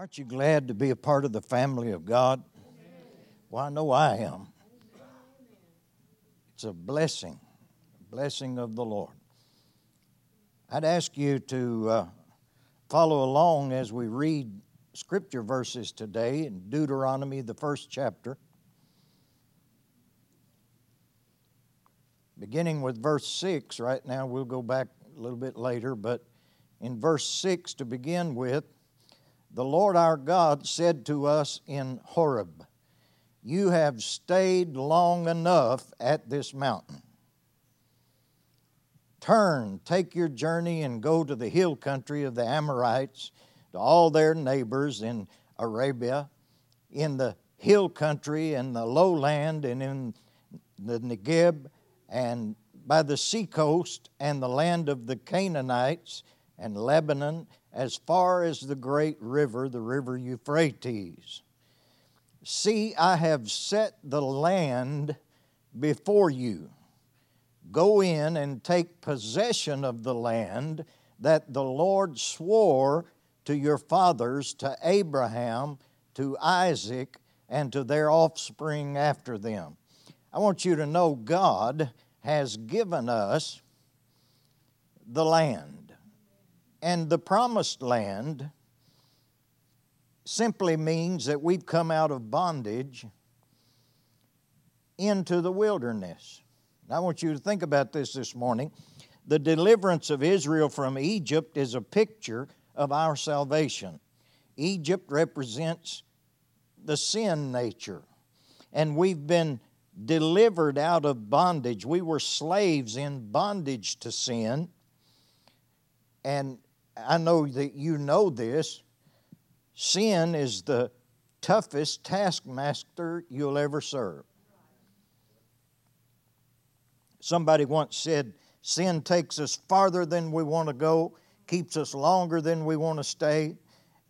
Aren't you glad to be a part of the family of God? Well, I know I am. It's a blessing, a blessing of the Lord. I'd ask you to uh, follow along as we read scripture verses today in Deuteronomy, the first chapter. Beginning with verse 6, right now we'll go back a little bit later, but in verse 6 to begin with, the Lord our God said to us in Horeb, You have stayed long enough at this mountain. Turn, take your journey, and go to the hill country of the Amorites, to all their neighbors in Arabah, in the hill country and the lowland, and in the Negeb, and by the seacoast, and the land of the Canaanites, and Lebanon, as far as the great river, the river Euphrates. See, I have set the land before you. Go in and take possession of the land that the Lord swore to your fathers, to Abraham, to Isaac, and to their offspring after them. I want you to know God has given us the land. And the promised land simply means that we've come out of bondage into the wilderness. Now, I want you to think about this this morning. The deliverance of Israel from Egypt is a picture of our salvation. Egypt represents the sin nature, and we've been delivered out of bondage. We were slaves in bondage to sin, and I know that you know this. Sin is the toughest taskmaster you'll ever serve. Somebody once said, Sin takes us farther than we want to go, keeps us longer than we want to stay,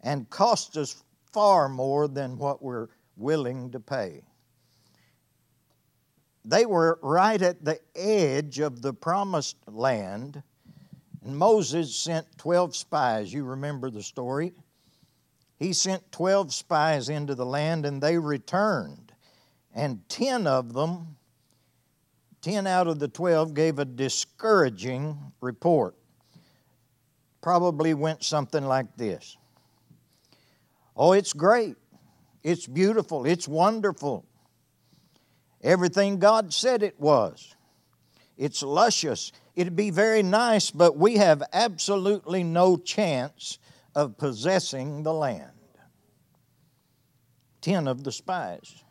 and costs us far more than what we're willing to pay. They were right at the edge of the promised land and Moses sent 12 spies. You remember the story. He sent 12 spies into the land and they returned. And 10 of them, 10 out of the 12, gave a discouraging report. Probably went something like this Oh, it's great. It's beautiful. It's wonderful. Everything God said it was. It's luscious. It'd be very nice, but we have absolutely no chance of possessing the land. Ten of the spies.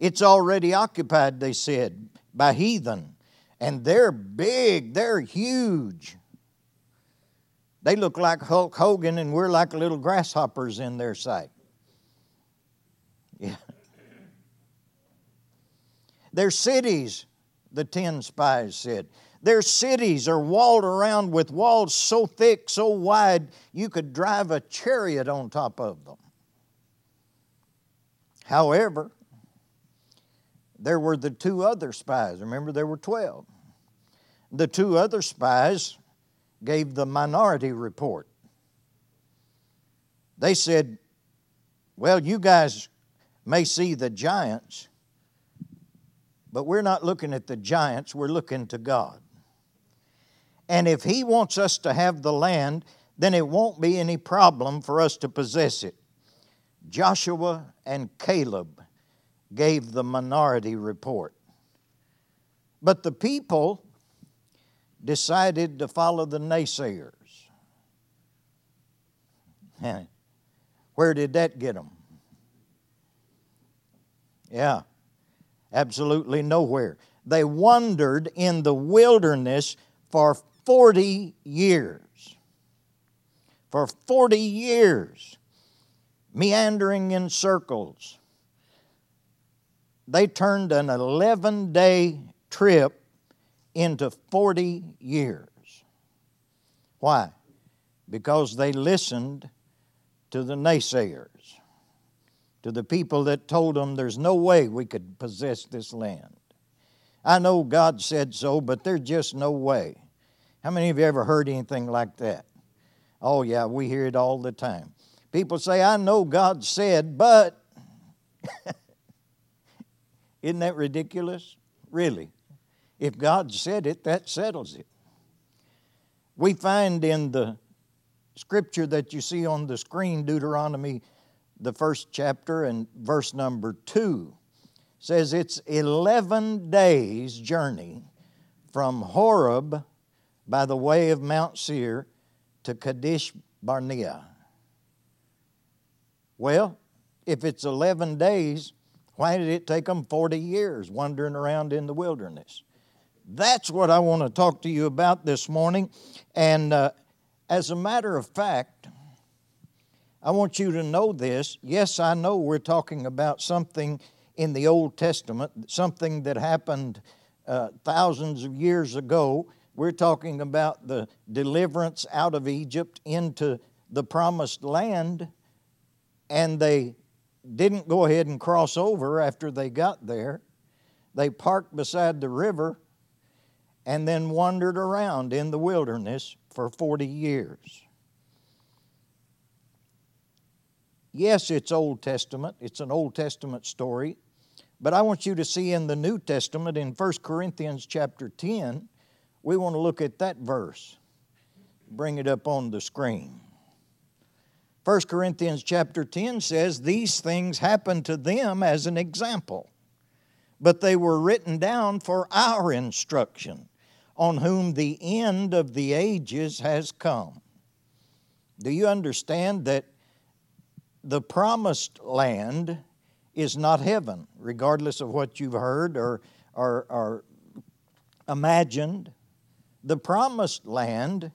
It's already occupied, they said, by heathen. And they're big, they're huge. They look like Hulk Hogan, and we're like little grasshoppers in their sight. Yeah. Their cities the ten spies said. Their cities are walled around with walls so thick, so wide, you could drive a chariot on top of them. However, there were the two other spies. Remember, there were 12. The two other spies gave the minority report. They said, Well, you guys may see the giants, but we're not looking at the giants, we're looking to God. And if He wants us to have the land, then it won't be any problem for us to possess it. Joshua and Caleb gave the minority report. But the people decided to follow the naysayers. Where did that get them? Yeah. Absolutely nowhere. They wandered in the wilderness for 40 years. For 40 years, meandering in circles. They turned an 11 day trip into 40 years. Why? Because they listened to the naysayers to the people that told them there's no way we could possess this land. I know God said so, but there's just no way. How many of you ever heard anything like that? Oh, yeah, we hear it all the time. People say, I know God said, but. Isn't that ridiculous? Really. If God said it, that settles it. We find in the scripture that you see on the screen, Deuteronomy, the first chapter and verse number two, says it's 11 days' journey from Horeb by the way of Mount Seir to Kadesh Barnea. Well, if it's 11 days, why did it take them 40 years wandering around in the wilderness? That's what I want to talk to you about this morning. And uh, as a matter of fact, I want you to know this. Yes, I know we're talking about something in the Old Testament, something that happened uh, thousands of years ago. We're talking about the deliverance out of Egypt into the promised land, and they didn't go ahead and cross over after they got there. They parked beside the river and then wandered around in the wilderness for 40 years. Yes, it's Old Testament, it's an Old Testament story, but I want you to see in the New Testament in 1 Corinthians chapter 10, we want to look at that verse. Bring it up on the screen. 1 Corinthians chapter 10 says, These things happened to them as an example, but they were written down for our instruction on whom the end of the ages has come. Do you understand that the promised land is not heaven, regardless of what you've heard or, or, or imagined? The promised land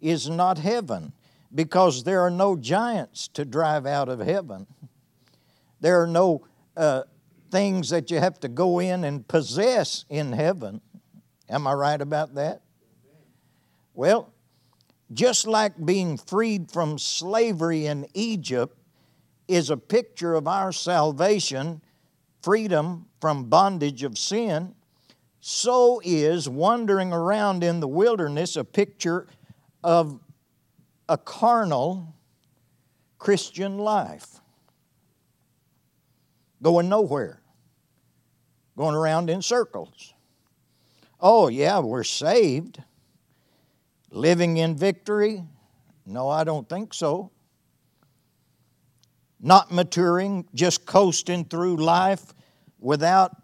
is not heaven because there are no giants to drive out of heaven. There are no uh, things that you have to go in and possess in heaven. Am I right about that? Well, just like being freed from slavery in Egypt is a picture of our salvation, freedom from bondage of sin, so is wandering around in the wilderness a picture of a carnal Christian life. Going nowhere, going around in circles. Oh, yeah, we're saved. Living in victory? No, I don't think so. Not maturing, just coasting through life without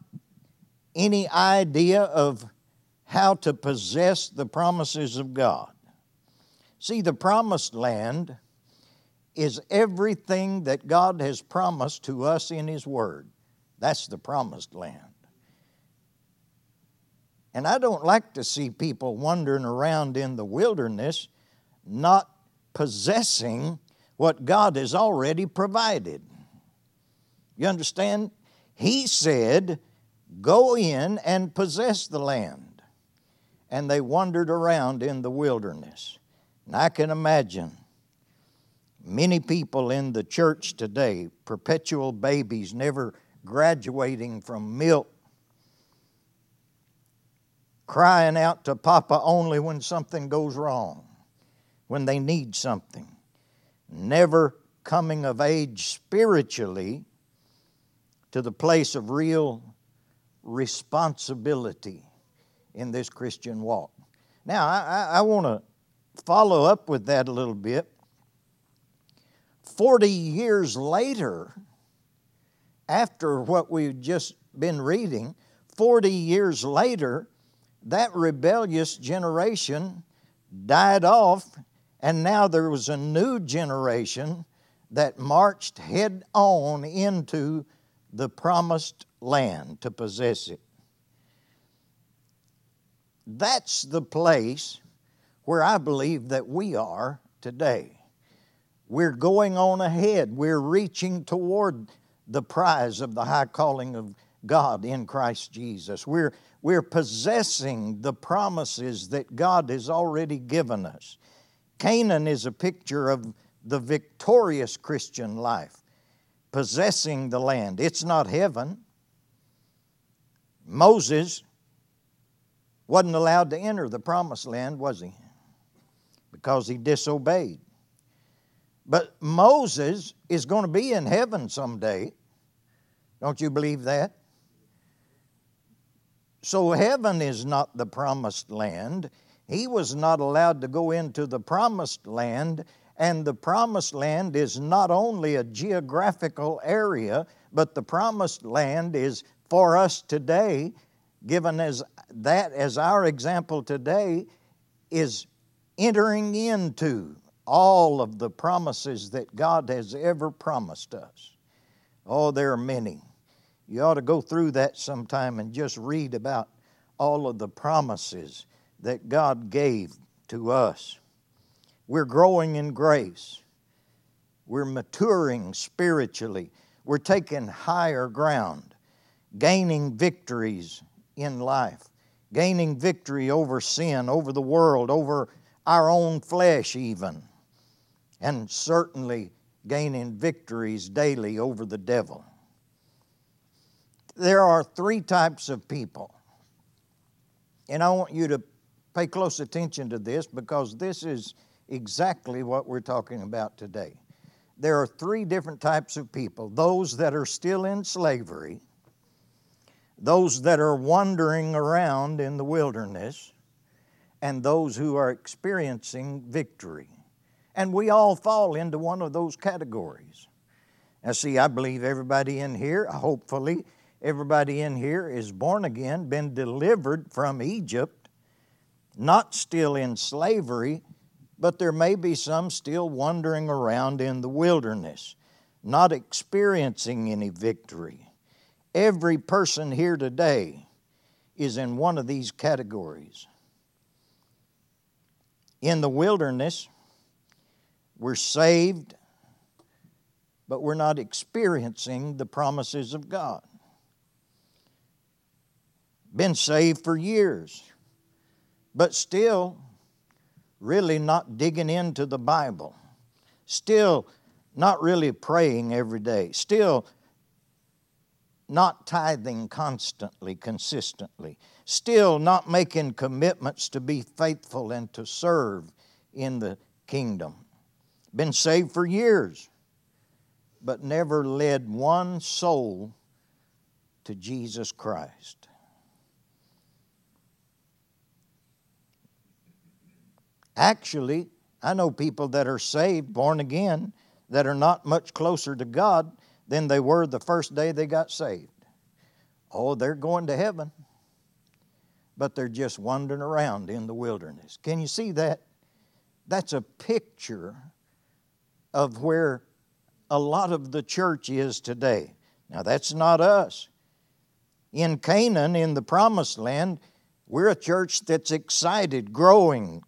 any idea of how to possess the promises of God. See, the promised land is everything that God has promised to us in His Word. That's the promised land. And I don't like to see people wandering around in the wilderness not possessing what God has already provided. You understand? He said, Go in and possess the land. And they wandered around in the wilderness. And I can imagine many people in the church today, perpetual babies, never graduating from milk crying out to Papa only when something goes wrong, when they need something, never coming of age spiritually to the place of real responsibility in this Christian walk. Now, I, I want to follow up with that a little bit. 40 years later, after what we've just been reading, 40 years later, that rebellious generation died off, and now there was a new generation that marched head on into the promised land to possess it. That's the place where I believe that we are today. We're going on ahead, we're reaching toward the prize of the high calling of God in Christ Jesus. We're, we're possessing the promises that God has already given us. Canaan is a picture of the victorious Christian life, possessing the land. It's not heaven. Moses wasn't allowed to enter the promised land, was he? Because he disobeyed. But Moses is going to be in heaven someday. Don't you believe that? So heaven is not the promised land. He was not allowed to go into the promised land, and the promised land is not only a geographical area, but the promised land is for us today, given as that as our example today, is entering into all of the promises that God has ever promised us. Oh, there are many. You ought to go through that sometime and just read about all of the promises that God gave to us. We're growing in grace. We're maturing spiritually. We're taking higher ground, gaining victories in life, gaining victory over sin, over the world, over our own flesh, even, and certainly gaining victories daily over the devil. There are three types of people. And I want you to pay close attention to this because this is exactly what we're talking about today. There are three different types of people those that are still in slavery, those that are wandering around in the wilderness, and those who are experiencing victory. And we all fall into one of those categories. Now, see, I believe everybody in here, hopefully, everybody in here is born again, been delivered from Egypt, not still in slavery, but there may be some still wandering around in the wilderness, not experiencing any victory. Every person here today is in one of these categories. In the wilderness, we're saved, but we're not experiencing the promises of God. Been saved for years, but still really not digging into the Bible, still not really praying every day, still not tithing constantly, consistently, still not making commitments to be faithful and to serve in the kingdom. Been saved for years, but never led one soul to Jesus Christ. Actually, I know people that are saved, born again, that are not much closer to God than they were the first day they got saved. Oh, they're going to heaven, but they're just wandering around in the wilderness. Can you see that? That's a picture of where a lot of the church is today. Now, that's not us. In Canaan, in the promised land, we're a church that's excited, growing,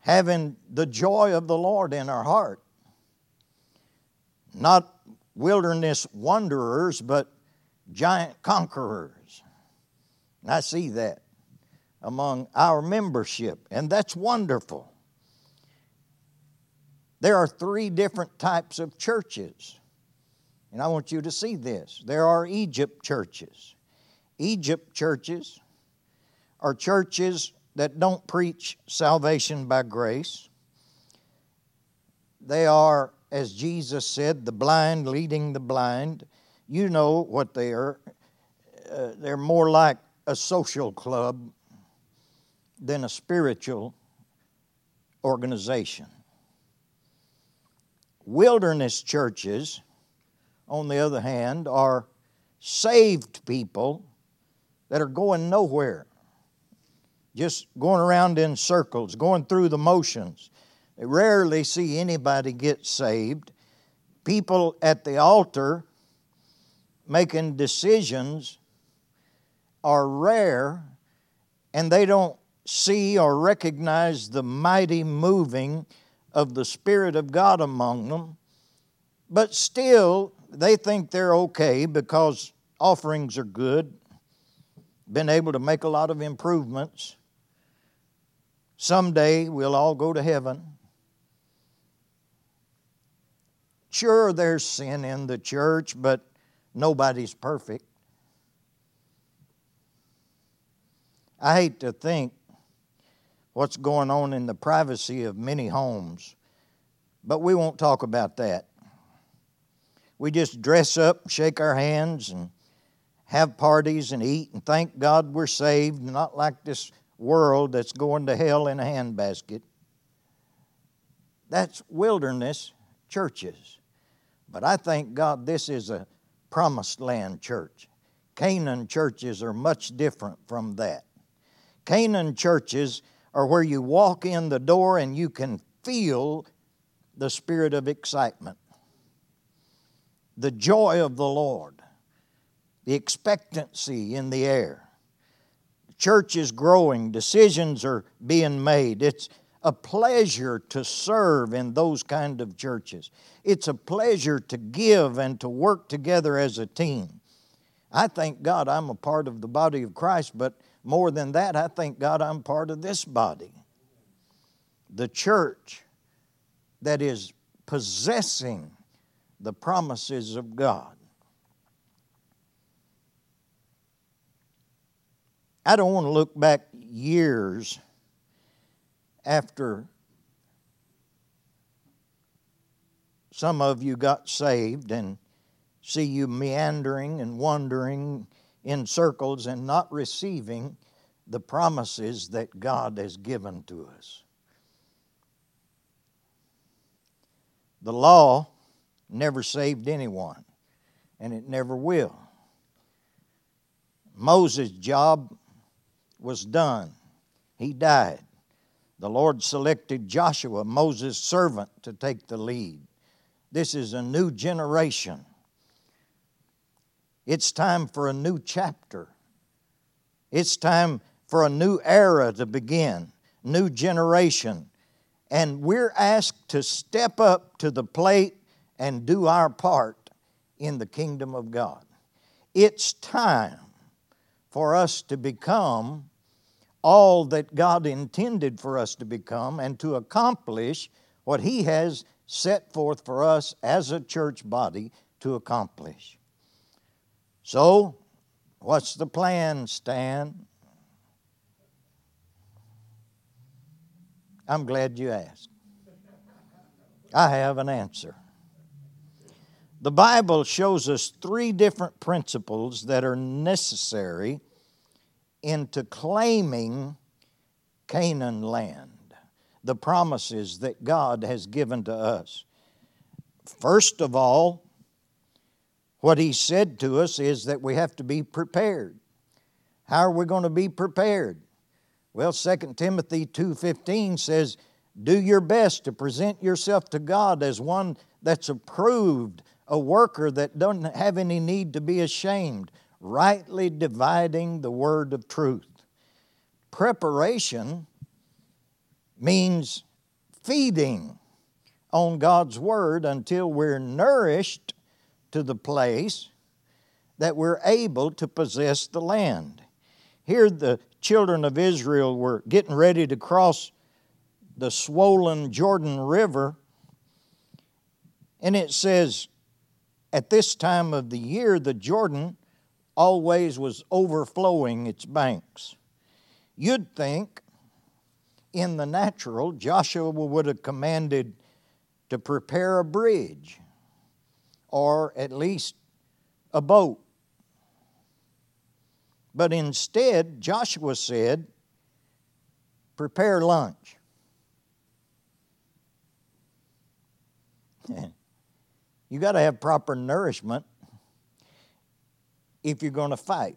having the joy of the Lord in our heart. Not wilderness wanderers, but giant conquerors. And I see that among our membership, and that's wonderful. There are three different types of churches, and I want you to see this. There are Egypt churches. Egypt churches are churches that don't preach salvation by grace. They are, as Jesus said, the blind leading the blind. You know what they are. Uh, they're more like a social club than a spiritual organization. Wilderness churches, on the other hand, are saved people that are going nowhere just going around in circles, going through the motions. They rarely see anybody get saved. People at the altar making decisions are rare, and they don't see or recognize the mighty moving of the Spirit of God among them. But still, they think they're okay because offerings are good, been able to make a lot of improvements. Someday we'll all go to heaven. Sure, there's sin in the church, but nobody's perfect. I hate to think what's going on in the privacy of many homes But we won't talk about that. We just dress up, shake our hands, and have parties and eat and thank God we're saved, not like this world that's going to hell in a handbasket. That's wilderness churches. But I thank God this is a promised land church. Canaan churches are much different from that. Canaan churches are where you walk in the door and you can feel the spirit of excitement, the joy of the Lord, the expectancy in the air. Church is growing, decisions are being made. It's a pleasure to serve in those kind of churches. It's a pleasure to give and to work together as a team. I thank God I'm a part of the body of Christ, but more than that, I thank God I'm part of this body. The church that is possessing the promises of God. I don't want to look back years after some of you got saved and see you meandering and wandering in circles and not receiving the promises that God has given to us. The law never saved anyone, and it never will. Moses' job was done, he died. The Lord selected Joshua, Moses' servant, to take the lead. This is a new generation. It's time for a new chapter. It's time for a new era to begin, new generation. And we're asked to step up to the plate and do our part in the kingdom of God. It's time for us to become all that God intended for us to become and to accomplish what He has set forth for us as a church body to accomplish. So, what's the plan, Stan? I'm glad you asked. I have an answer. The Bible shows us three different principles that are necessary into claiming Canaan land, the promises that God has given to us. First of all, what he said to us is that we have to be prepared. How are we going to be prepared? Well, 2 Timothy 2:15 says, "Do your best to present yourself to God as one that's approved, a worker that doesn't have any need to be ashamed, rightly dividing the word of truth. Preparation means feeding on God's word until we're nourished to the place that we're able to possess the land. Here, the children of Israel were getting ready to cross the swollen Jordan River, and it says, at this time of the year, the Jordan always was overflowing its banks. You'd think in the natural, Joshua would have commanded to prepare a bridge or at least a boat. But instead, Joshua said, prepare lunch. you got to have proper nourishment if you're going to fight.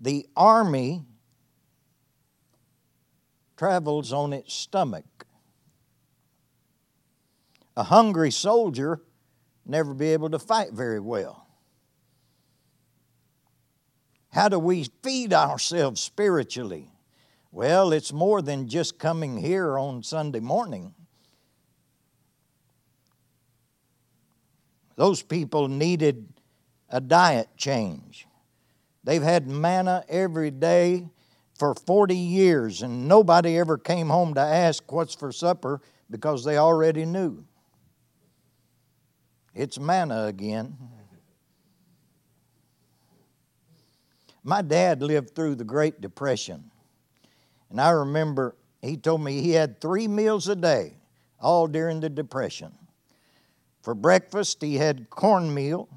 The army travels on its stomach. A hungry soldier never be able to fight very well. How do we feed ourselves spiritually? Well, it's more than just coming here on Sunday morning. Those people needed a diet change. They've had manna every day for 40 years, and nobody ever came home to ask what's for supper because they already knew. It's manna again. My dad lived through the Great Depression, and I remember he told me he had three meals a day all during the Depression. For breakfast, he had cornmeal.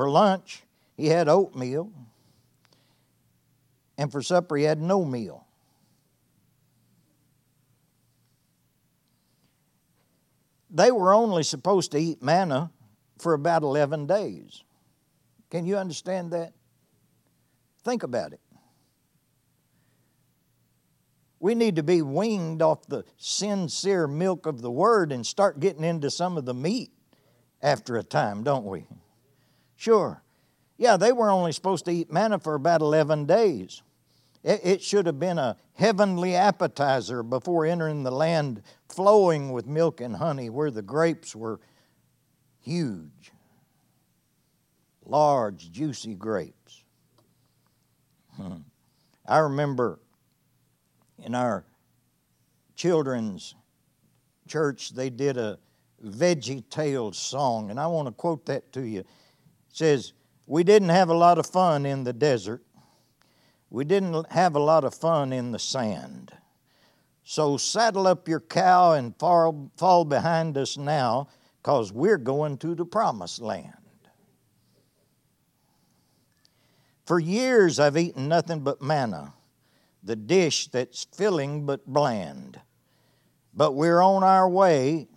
For lunch, he had oatmeal. And for supper, he had no meal. They were only supposed to eat manna for about 11 days. Can you understand that? Think about it. We need to be winged off the sincere milk of the Word and start getting into some of the meat after a time, don't we? Sure. Yeah, they were only supposed to eat manna for about 11 days. It, should have been a heavenly appetizer before entering the land flowing with milk and honey, where the grapes were huge, large, juicy grapes. Hmm. I remember in our children's church, they did a Veggie Tales song, and I want to quote that to you. Says, We didn't have a lot of fun in the desert. We didn't have a lot of fun in the sand. So saddle up your cow and fall, fall behind us now, because we're going to the promised land. For years I've eaten nothing but manna, the dish that's filling but bland. But we're on our way.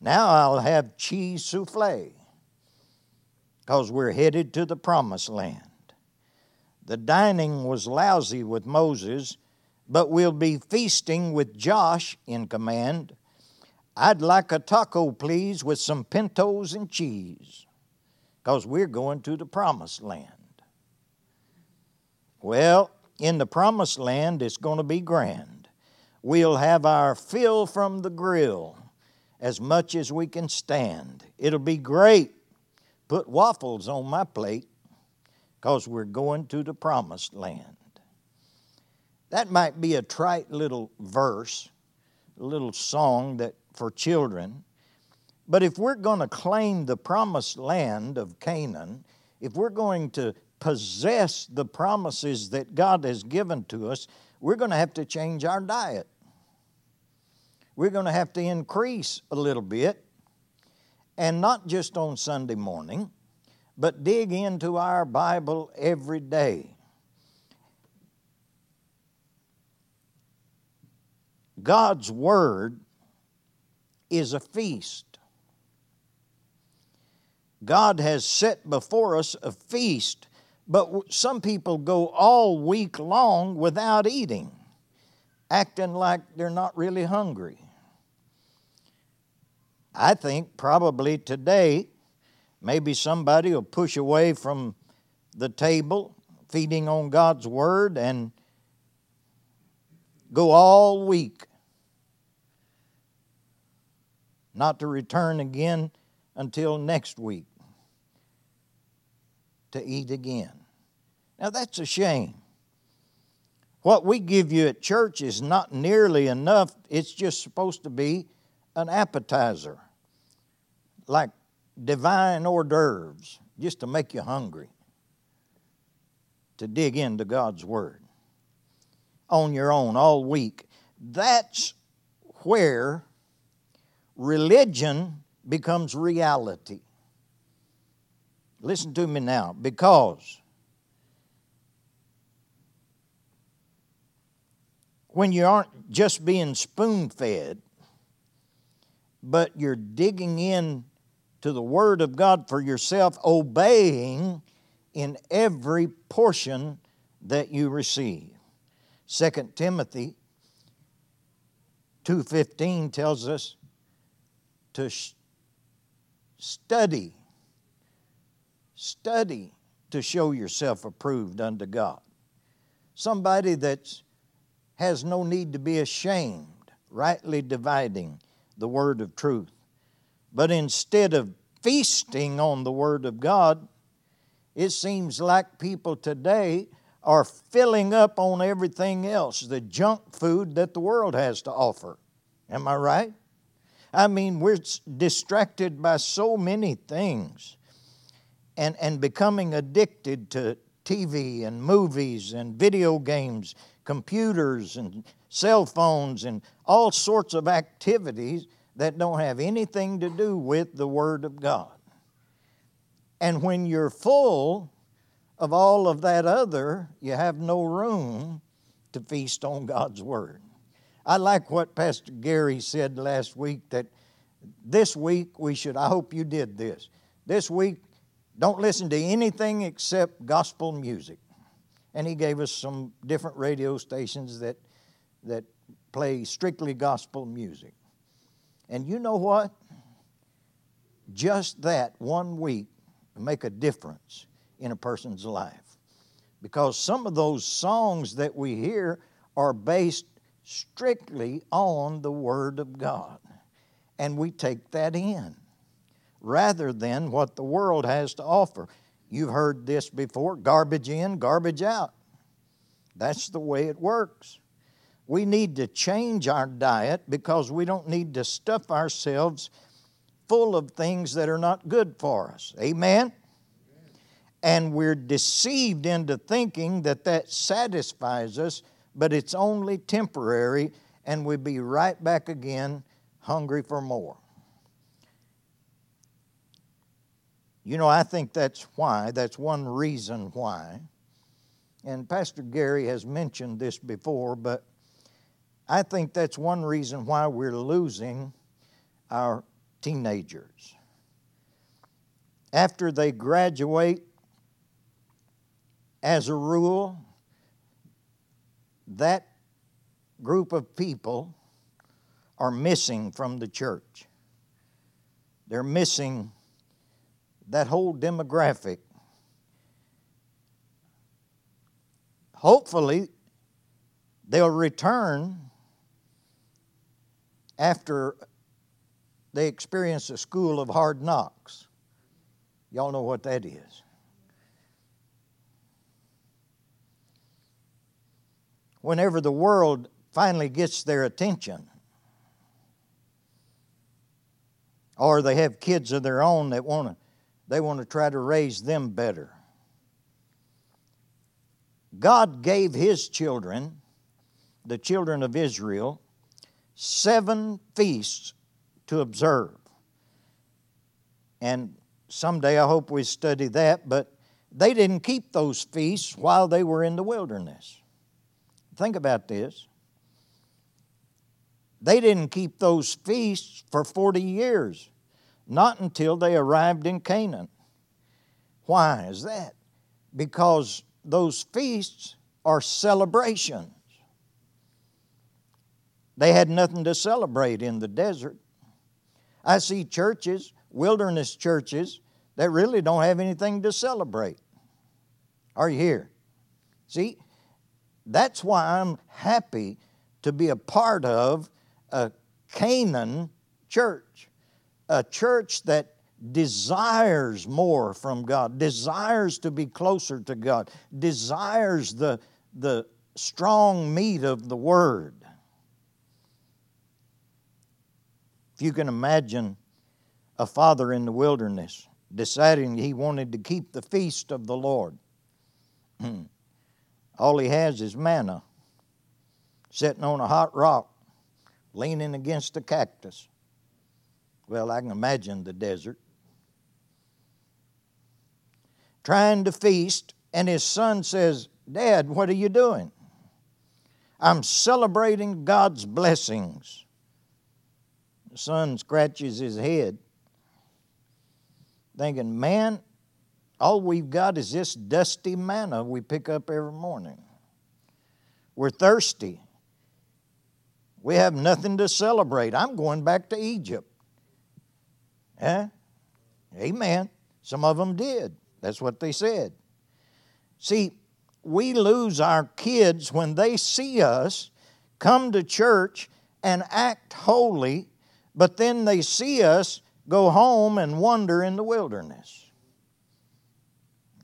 Now I'll have cheese souffle, because we're headed to the promised land. The dining was lousy with Moses, but we'll be feasting with Josh in command. I'd like a taco, please, with some pintos and cheese, because we're going to the promised land. Well, in the promised land, it's going to be grand. We'll have our fill from the grill as much as we can stand. It'll be great. Put waffles on my plate because we're going to the promised land. That might be a trite little verse, a little song that for children. But if we're going to claim the promised land of Canaan, if we're going to possess the promises that God has given to us, we're going to have to change our diet. We're going to have to increase a little bit, and not just on Sunday morning, but dig into our Bible every day. God's Word is a feast. God has set before us a feast, but some people go all week long without eating, acting like they're not really hungry. I think probably today Maybe somebody will push away from the table, feeding on God's Word, and go all week, not to return again until next week to eat again. Now that's a shame. What we give you at church is not nearly enough. It's just supposed to be an appetizer, like divine hors d'oeuvres just to make you hungry to dig into God's Word on your own all week. That's where religion becomes reality. Listen to me now, because when you aren't just being spoon fed, but you're digging in to the Word of God for yourself, obeying in every portion that you receive. 2 Timothy 2:15 tells us to sh- study study to show yourself approved unto God. Somebody that has no need to be ashamed, rightly dividing the word of truth. But instead of feasting on the Word of God, it seems like people today are filling up on everything else, the junk food that the world has to offer. Am I right? I mean, we're distracted by so many things and, and becoming addicted to TV and movies and video games, computers and cell phones and all sorts of activities that don't have anything to do with the Word of God. And when you're full of all of that other, you have no room to feast on God's Word. I like what Pastor Gary said last week that this week we should, I hope you did this. This week, don't listen to anything except gospel music. And he gave us some different radio stations that, that play strictly gospel music. And you know what? Just that one week make a difference in a person's life. Because some of those songs that we hear are based strictly on the Word of God. And we take that in rather than what the world has to offer. You've heard this before garbage in, garbage out. That's the way it works. We need to change our diet because we don't need to stuff ourselves full of things that are not good for us. Amen? And we're deceived into thinking that that satisfies us, but it's only temporary, and we'd be right back again hungry for more. You know, I think that's why, that's one reason why. And Pastor Gary has mentioned this before, but I think that's one reason why we're losing our teenagers. After they graduate, as a rule, that group of people are missing from the church. They're missing that whole demographic. Hopefully, they'll return after they experience a school of hard knocks. Y'all know what that is. whenever the world finally gets their attention. Or they have kids of their own that want to they want to try to raise them better. God gave his children, the children of Israel, seven feasts to observe. And someday I hope we study that, but they didn't keep those feasts while they were in the wilderness. Think about this. They didn't keep those feasts for 40 years, not until they arrived in Canaan. Why is that? Because those feasts are celebrations. They had nothing to celebrate in the desert. I see churches, wilderness churches, that really don't have anything to celebrate. Are you here? See, that's why I'm happy to be a part of a Canaan church, a church that desires more from God, desires to be closer to God, desires the, the strong meat of the Word. If you can imagine a father in the wilderness deciding he wanted to keep the feast of the Lord. All he has is manna, sitting on a hot rock, leaning against a cactus. Well, I can imagine the desert. Trying to feast, and his son says, Dad, what are you doing? I'm celebrating God's blessings. Son scratches his head, thinking, Man, all we've got is this dusty manna we pick up every morning. We're thirsty. We have nothing to celebrate. I'm going back to Egypt. Eh? Amen. Some of them did. That's what they said. See, we lose our kids when they see us come to church and act holy, but then they see us go home and wander in the wilderness.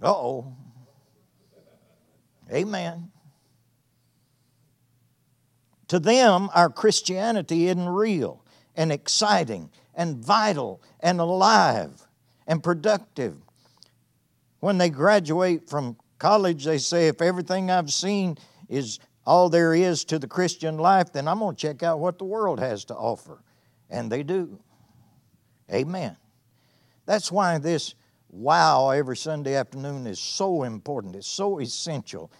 Uh oh. Amen. To them, our Christianity isn't real and exciting and vital and alive and productive. When they graduate from college, they say, if everything I've seen is all there is to the Christian life, then I'm going to check out what the world has to offer. And they do. Amen. That's why this wow every Sunday afternoon is so important. It's so essential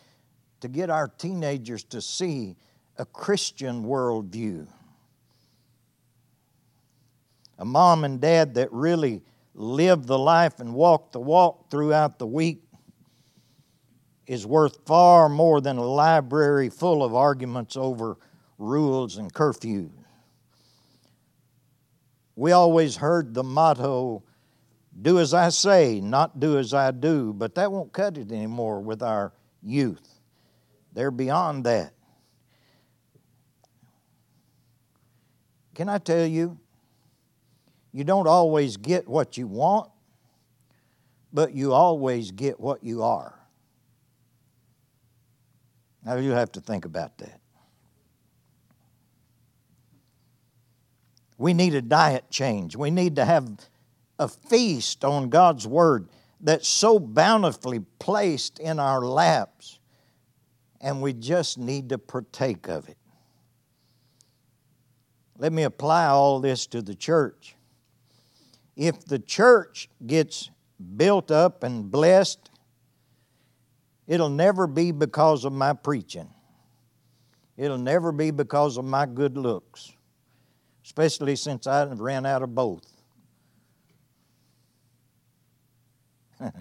to get our teenagers to see a Christian worldview. A mom and dad that really live the life and walk the walk throughout the week is worth far more than a library full of arguments over rules and curfews. We always heard the motto, do as I say, not do as I do, but that won't cut it anymore with our youth. They're beyond that. Can I tell you, you don't always get what you want, but you always get what you are. Now you have to think about that. We need a diet change. We need to have a feast on God's Word that's so bountifully placed in our laps, and we just need to partake of it. Let me apply all this to the church. If the church gets built up and blessed It'll never be because of my preaching. It'll never be because of my good looks, especially since I have ran out of both.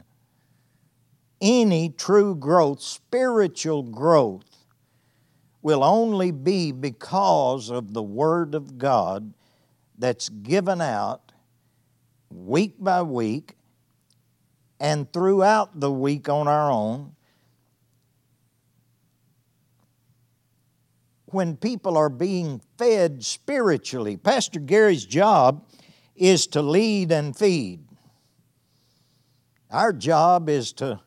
Any true growth, spiritual growth, will only be because of the Word of God that's given out week by week and throughout the week on our own when people are being fed spiritually. Pastor Gary's job is to lead and feed. Our job is to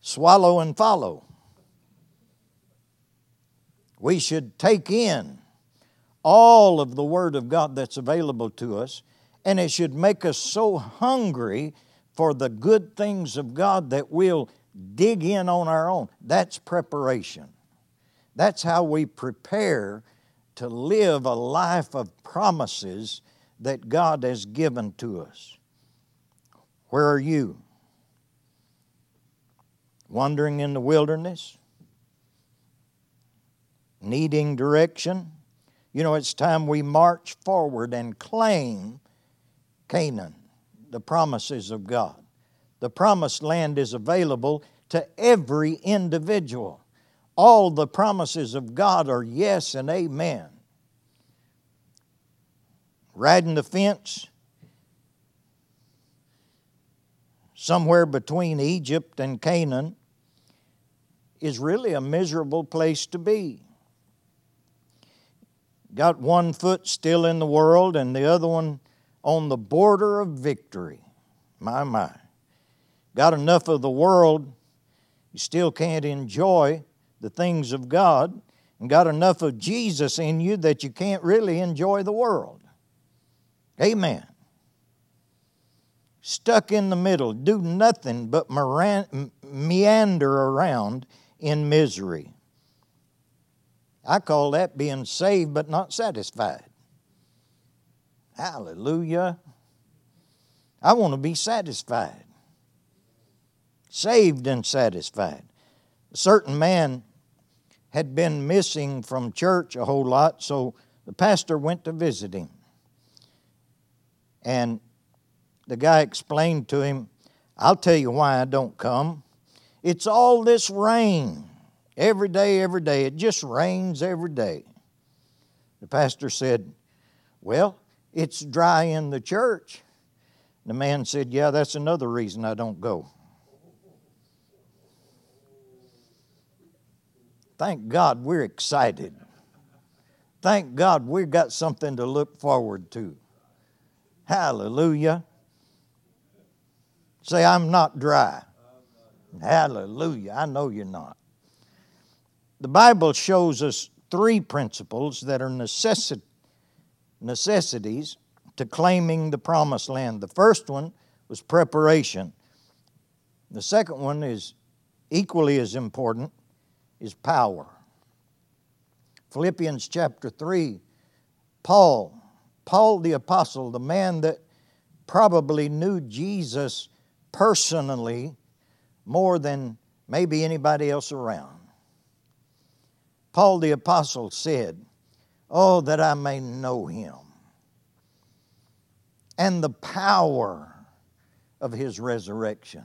swallow and follow. We should take in all of the Word of God that's available to us, and it should make us so hungry for the good things of God that we'll dig in on our own. That's preparation. That's how we prepare to live a life of promises that God has given to us. Where are you? Wandering in the wilderness? Needing direction? You know, it's time we march forward and claim Canaan, the promises of God. The promised land is available to every individual all the promises of God are yes and amen. Riding the fence, somewhere between Egypt and Canaan, is really a miserable place to be. Got one foot still in the world and the other one on the border of victory. My, my. Got enough of the world, you still can't enjoy the things of God and got enough of Jesus in you that you can't really enjoy the world. Amen. Stuck in the middle, do nothing but meander around in misery. I call that being saved but not satisfied. Hallelujah. I want to be satisfied. Saved and satisfied. A certain man had been missing from church a whole lot, so the pastor went to visit him. And the guy explained to him, I'll tell you why I don't come. It's all this rain. Every day, every day. It just rains every day. The pastor said, Well, it's dry in the church. The man said, Yeah, that's another reason I don't go. Thank God we're excited. Thank God we've got something to look forward to. Hallelujah. Say, I'm not dry. Hallelujah. I know you're not. The Bible shows us three principles that are necessi- necessities to claiming the promised land. The first one was preparation. The second one is equally as important is power. Philippians chapter 3, Paul, Paul the Apostle, the man that probably knew Jesus personally more than maybe anybody else around. Paul the Apostle said, Oh, that I may know him and the power of his resurrection,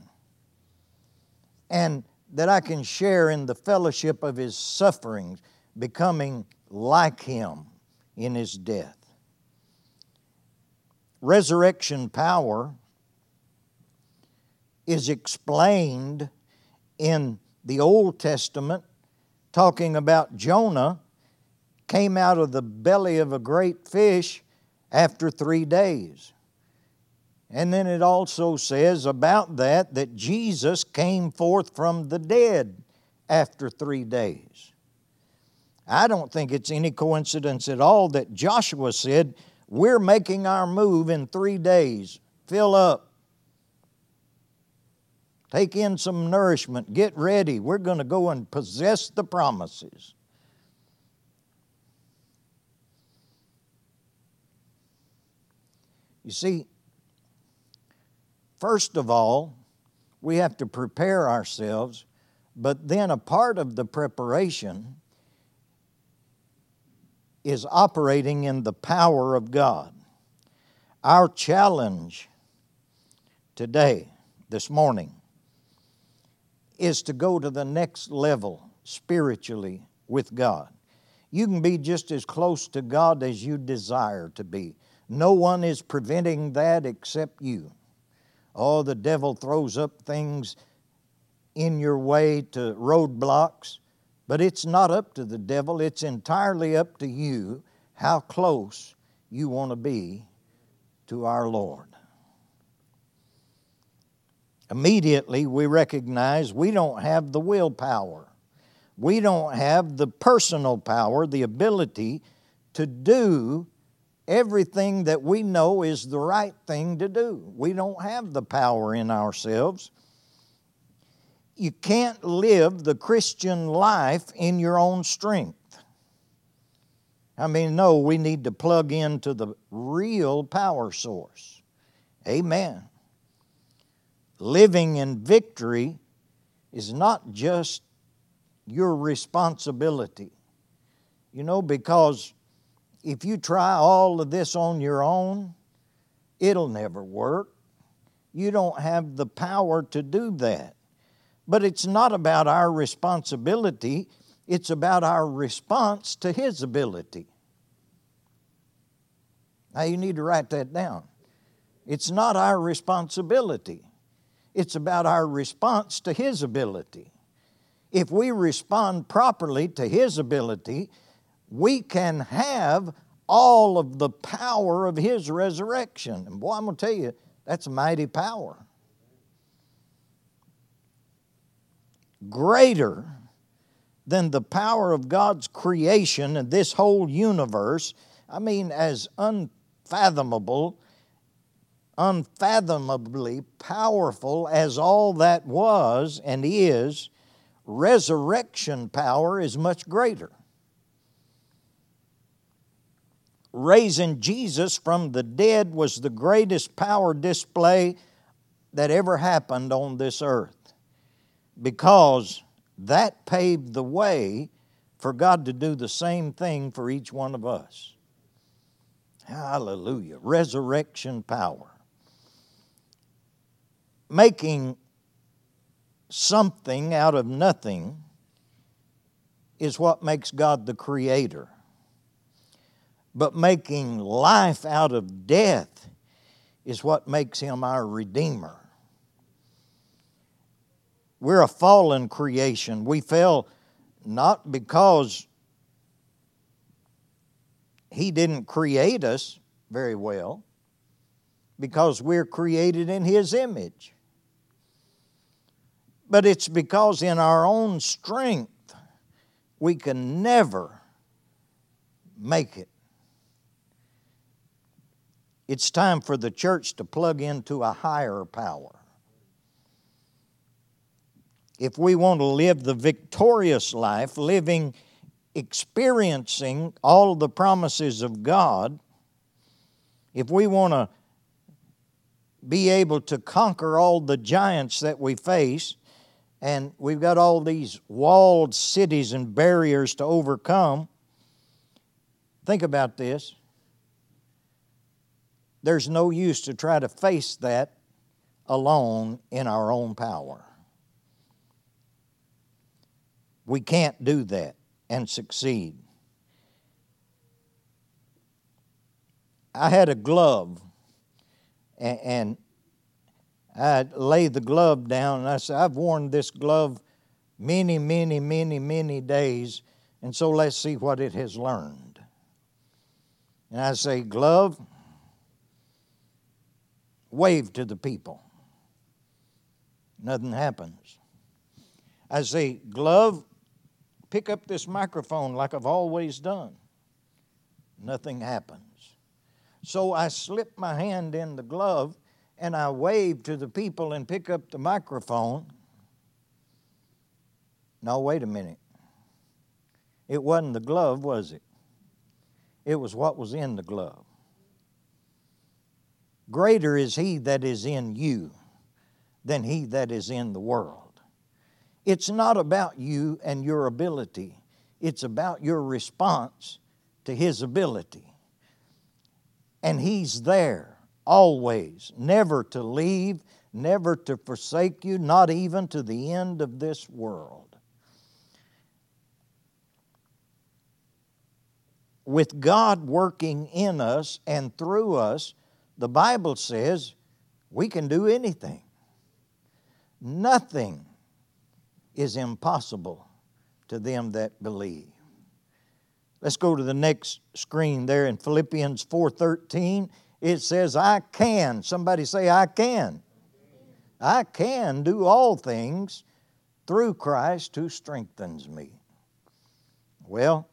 and that I can share in the fellowship of his sufferings, becoming like him in his death. Resurrection power is explained in the Old Testament, talking about Jonah came out of the belly of a great fish after three days. And then it also says about that that Jesus came forth from the dead after three days. I don't think it's any coincidence at all that Joshua said, We're making our move in three days. Fill up. Take in some nourishment. Get ready. We're going to go and possess the promises. You see, First of all, we have to prepare ourselves, but then a part of the preparation is operating in the power of God. Our challenge today, this morning, is to go to the next level spiritually with God. You can be just as close to God as you desire to be. No one is preventing that except you. Oh, the devil throws up things in your way to roadblocks, but it's not up to the devil. It's entirely up to you how close you want to be to our Lord. Immediately, we recognize we don't have the willpower. We don't have the personal power, the ability to do everything that we know is the right thing to do. We don't have the power in ourselves. You can't live the Christian life in your own strength. I mean, no, we need to plug into the real power source. Amen. Living in victory is not just your responsibility. You know, because if you try all of this on your own, it'll never work. You don't have the power to do that. But it's not about our responsibility, it's about our response to His ability. Now, you need to write that down. It's not our responsibility, it's about our response to His ability. If we respond properly to His ability, we can have all of the power of His resurrection. And boy, I'm going to tell you, that's mighty power. Greater than the power of God's creation and this whole universe, I mean, as unfathomable, unfathomably powerful as all that was and is, resurrection power is much greater. Raising Jesus from the dead was the greatest power display that ever happened on this earth because that paved the way for God to do the same thing for each one of us. Hallelujah. Resurrection power. Making something out of nothing is what makes God the creator but making life out of death is what makes him our Redeemer. We're a fallen creation. We fell not because he didn't create us very well, because we're created in his image. But it's because in our own strength we can never make it. It's time for the church to plug into a higher power. If we want to live the victorious life, living, experiencing all the promises of God, if we want to be able to conquer all the giants that we face, and we've got all these walled cities and barriers to overcome, think about this. There's no use to try to face that alone in our own power. We can't do that and succeed. I had a glove, and, I laid the glove down, and I said, I've worn this glove many, many, many, many days, and so let's see what it has learned. And I say, Glove, wave to the people. Nothing happens. I say, Glove, pick up this microphone like I've always done. Nothing happens. So I slip my hand in the glove and I wave to the people and pick up the microphone. Now, wait a minute. It wasn't the glove, was it? It was what was in the glove. Greater is he that is in you than he that is in the world. It's not about you and your ability, it's about your response to his ability. And He's there always, never to leave, never to forsake you, not even to the end of this world. With God working in us and through us, the Bible says we can do anything. Nothing is impossible to them that believe. Let's go to the next screen there in Philippians 4:13. It says, "I can." Somebody say, "I can." I can do all things through Christ who strengthens me. Well,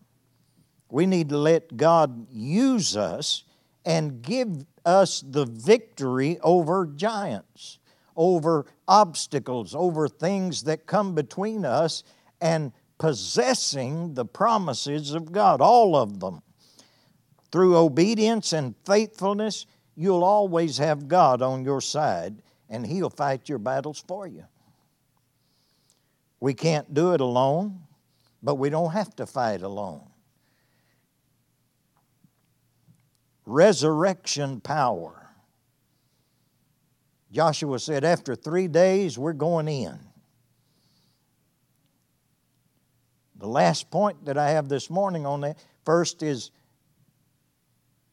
we need to let God use us and give us the victory over giants, over obstacles, over things that come between us and possessing the promises of God, all of them. Through obedience and faithfulness, you'll always have God on your side, and He'll fight your battles for you. We can't do it alone, but we don't have to fight alone. Resurrection power. Joshua said, After three days, we're going in. The last point that I have this morning on that first is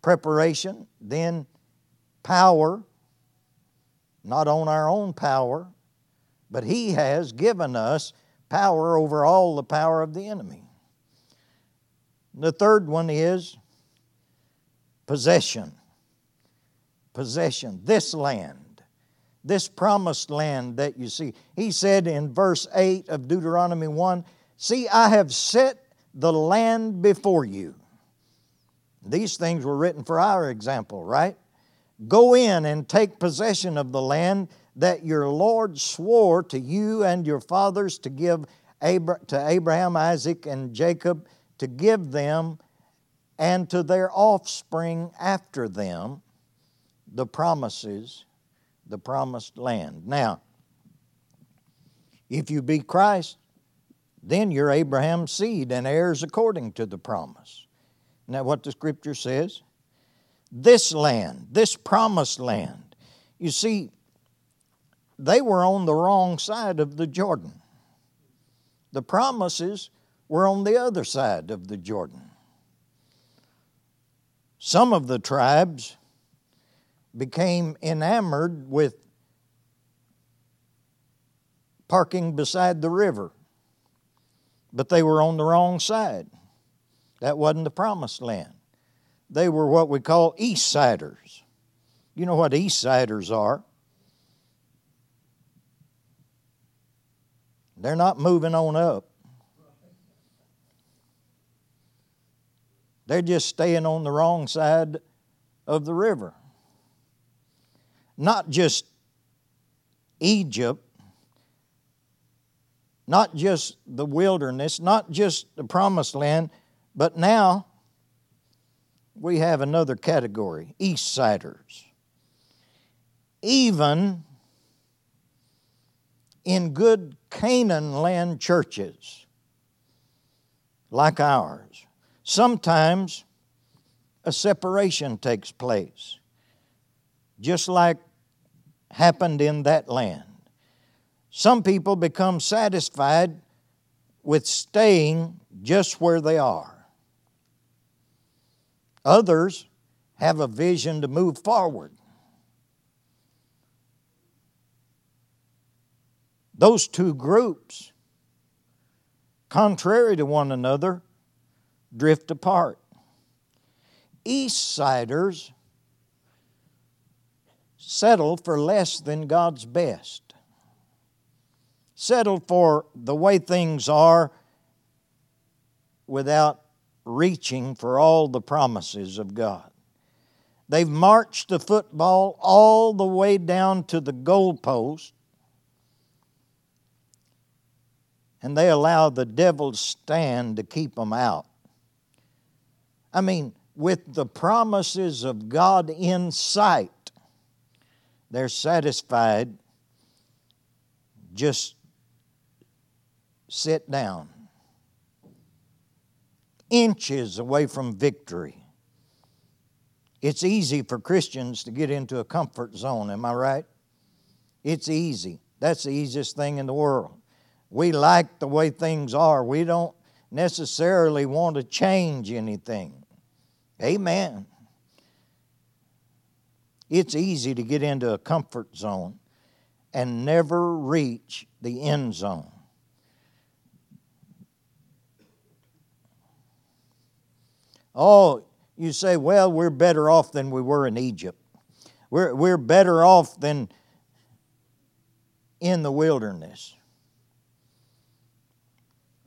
preparation, then power, not on our own power, but He has given us power over all the power of the enemy. The third one is possession. Possession. This land, this promised land that you see. He said in verse 8 of Deuteronomy 1 See, I have set the land before you. These things were written for our example, right? Go in and take possession of the land that your Lord swore to you and your fathers to give to Abraham, Isaac, and Jacob to give them and to their offspring after them the promises, the promised land. Now, if you be Christ, then you're Abraham's seed and heirs according to the promise. That what the scripture says? This land, this promised land. You see, they were on the wrong side of the Jordan. The promises were on the other side of the Jordan. Some of the tribes became enamored with parking beside the river but they were on the wrong side. That wasn't the promised land. They were what we call East Siders. You know what East Siders are? They're not moving on up. They're just staying on the wrong side of the river. Not just Egypt, not just the wilderness, not just the promised land, but now we have another category East Siders. Even in good Canaan land churches like ours, sometimes a separation takes place, just like happened in that land. Some people become satisfied with staying just where they are. Others have a vision to move forward. Those two groups, contrary to one another, drift apart. East Siders settle for less than God's best, settle for the way things are without reaching for all the promises of God. They've marched the football all the way down to the goalpost, and they allow the devil's stand to keep them out. I mean, with the promises of God in sight, they're satisfied. Just sit down. Inches away from victory. It's easy for Christians to get into a comfort zone, am I right? It's easy. That's the easiest thing in the world. We like the way things are. We don't necessarily want to change anything. Amen. It's easy to get into a comfort zone and never reach the end zone. Oh, you say, well, we're better off than we were in Egypt. We're, we're better off than in the wilderness.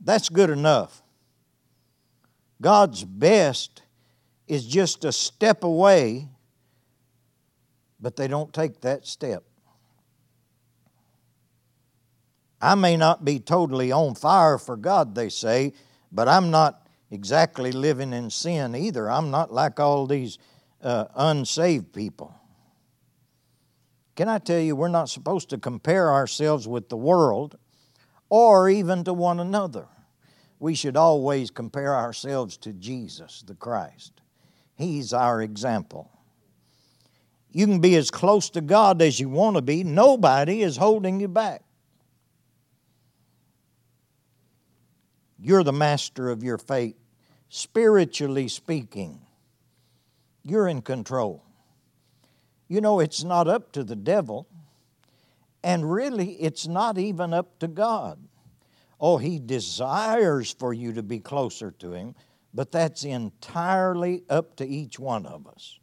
That's good enough. God's best is just a step away, but they don't take that step. I may not be totally on fire for God, they say, but I'm not exactly living in sin either. I'm not like all these uh, unsaved people. Can I tell you, we're not supposed to compare ourselves with the world or even to one another. We should always compare ourselves to Jesus, the Christ. He's our example. You can be as close to God as you want to be, nobody is holding you back. You're the master of your fate. Spiritually speaking, you're in control. You know, it's not up to the devil, and really, it's not even up to God. Oh, he desires for you to be closer to him, but that's entirely up to each one of us.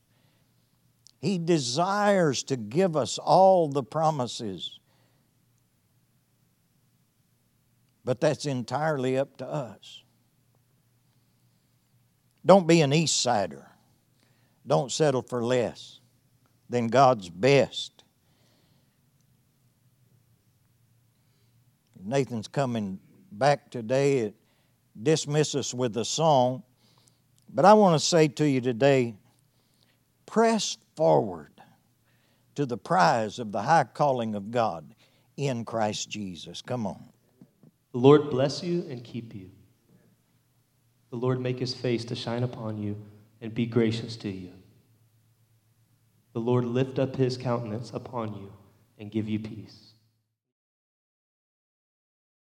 He desires to give us all the promises, but that's entirely up to us. Don't be an East Sider. Don't settle for less than God's best. Nathan's coming back today it dismiss us with a song. But I want to say to you today press forward to the prize of the high calling of God in Christ Jesus. Come on. The Lord bless you and keep you. The Lord make his face to shine upon you and be gracious to you. The Lord lift up his countenance upon you and give you peace.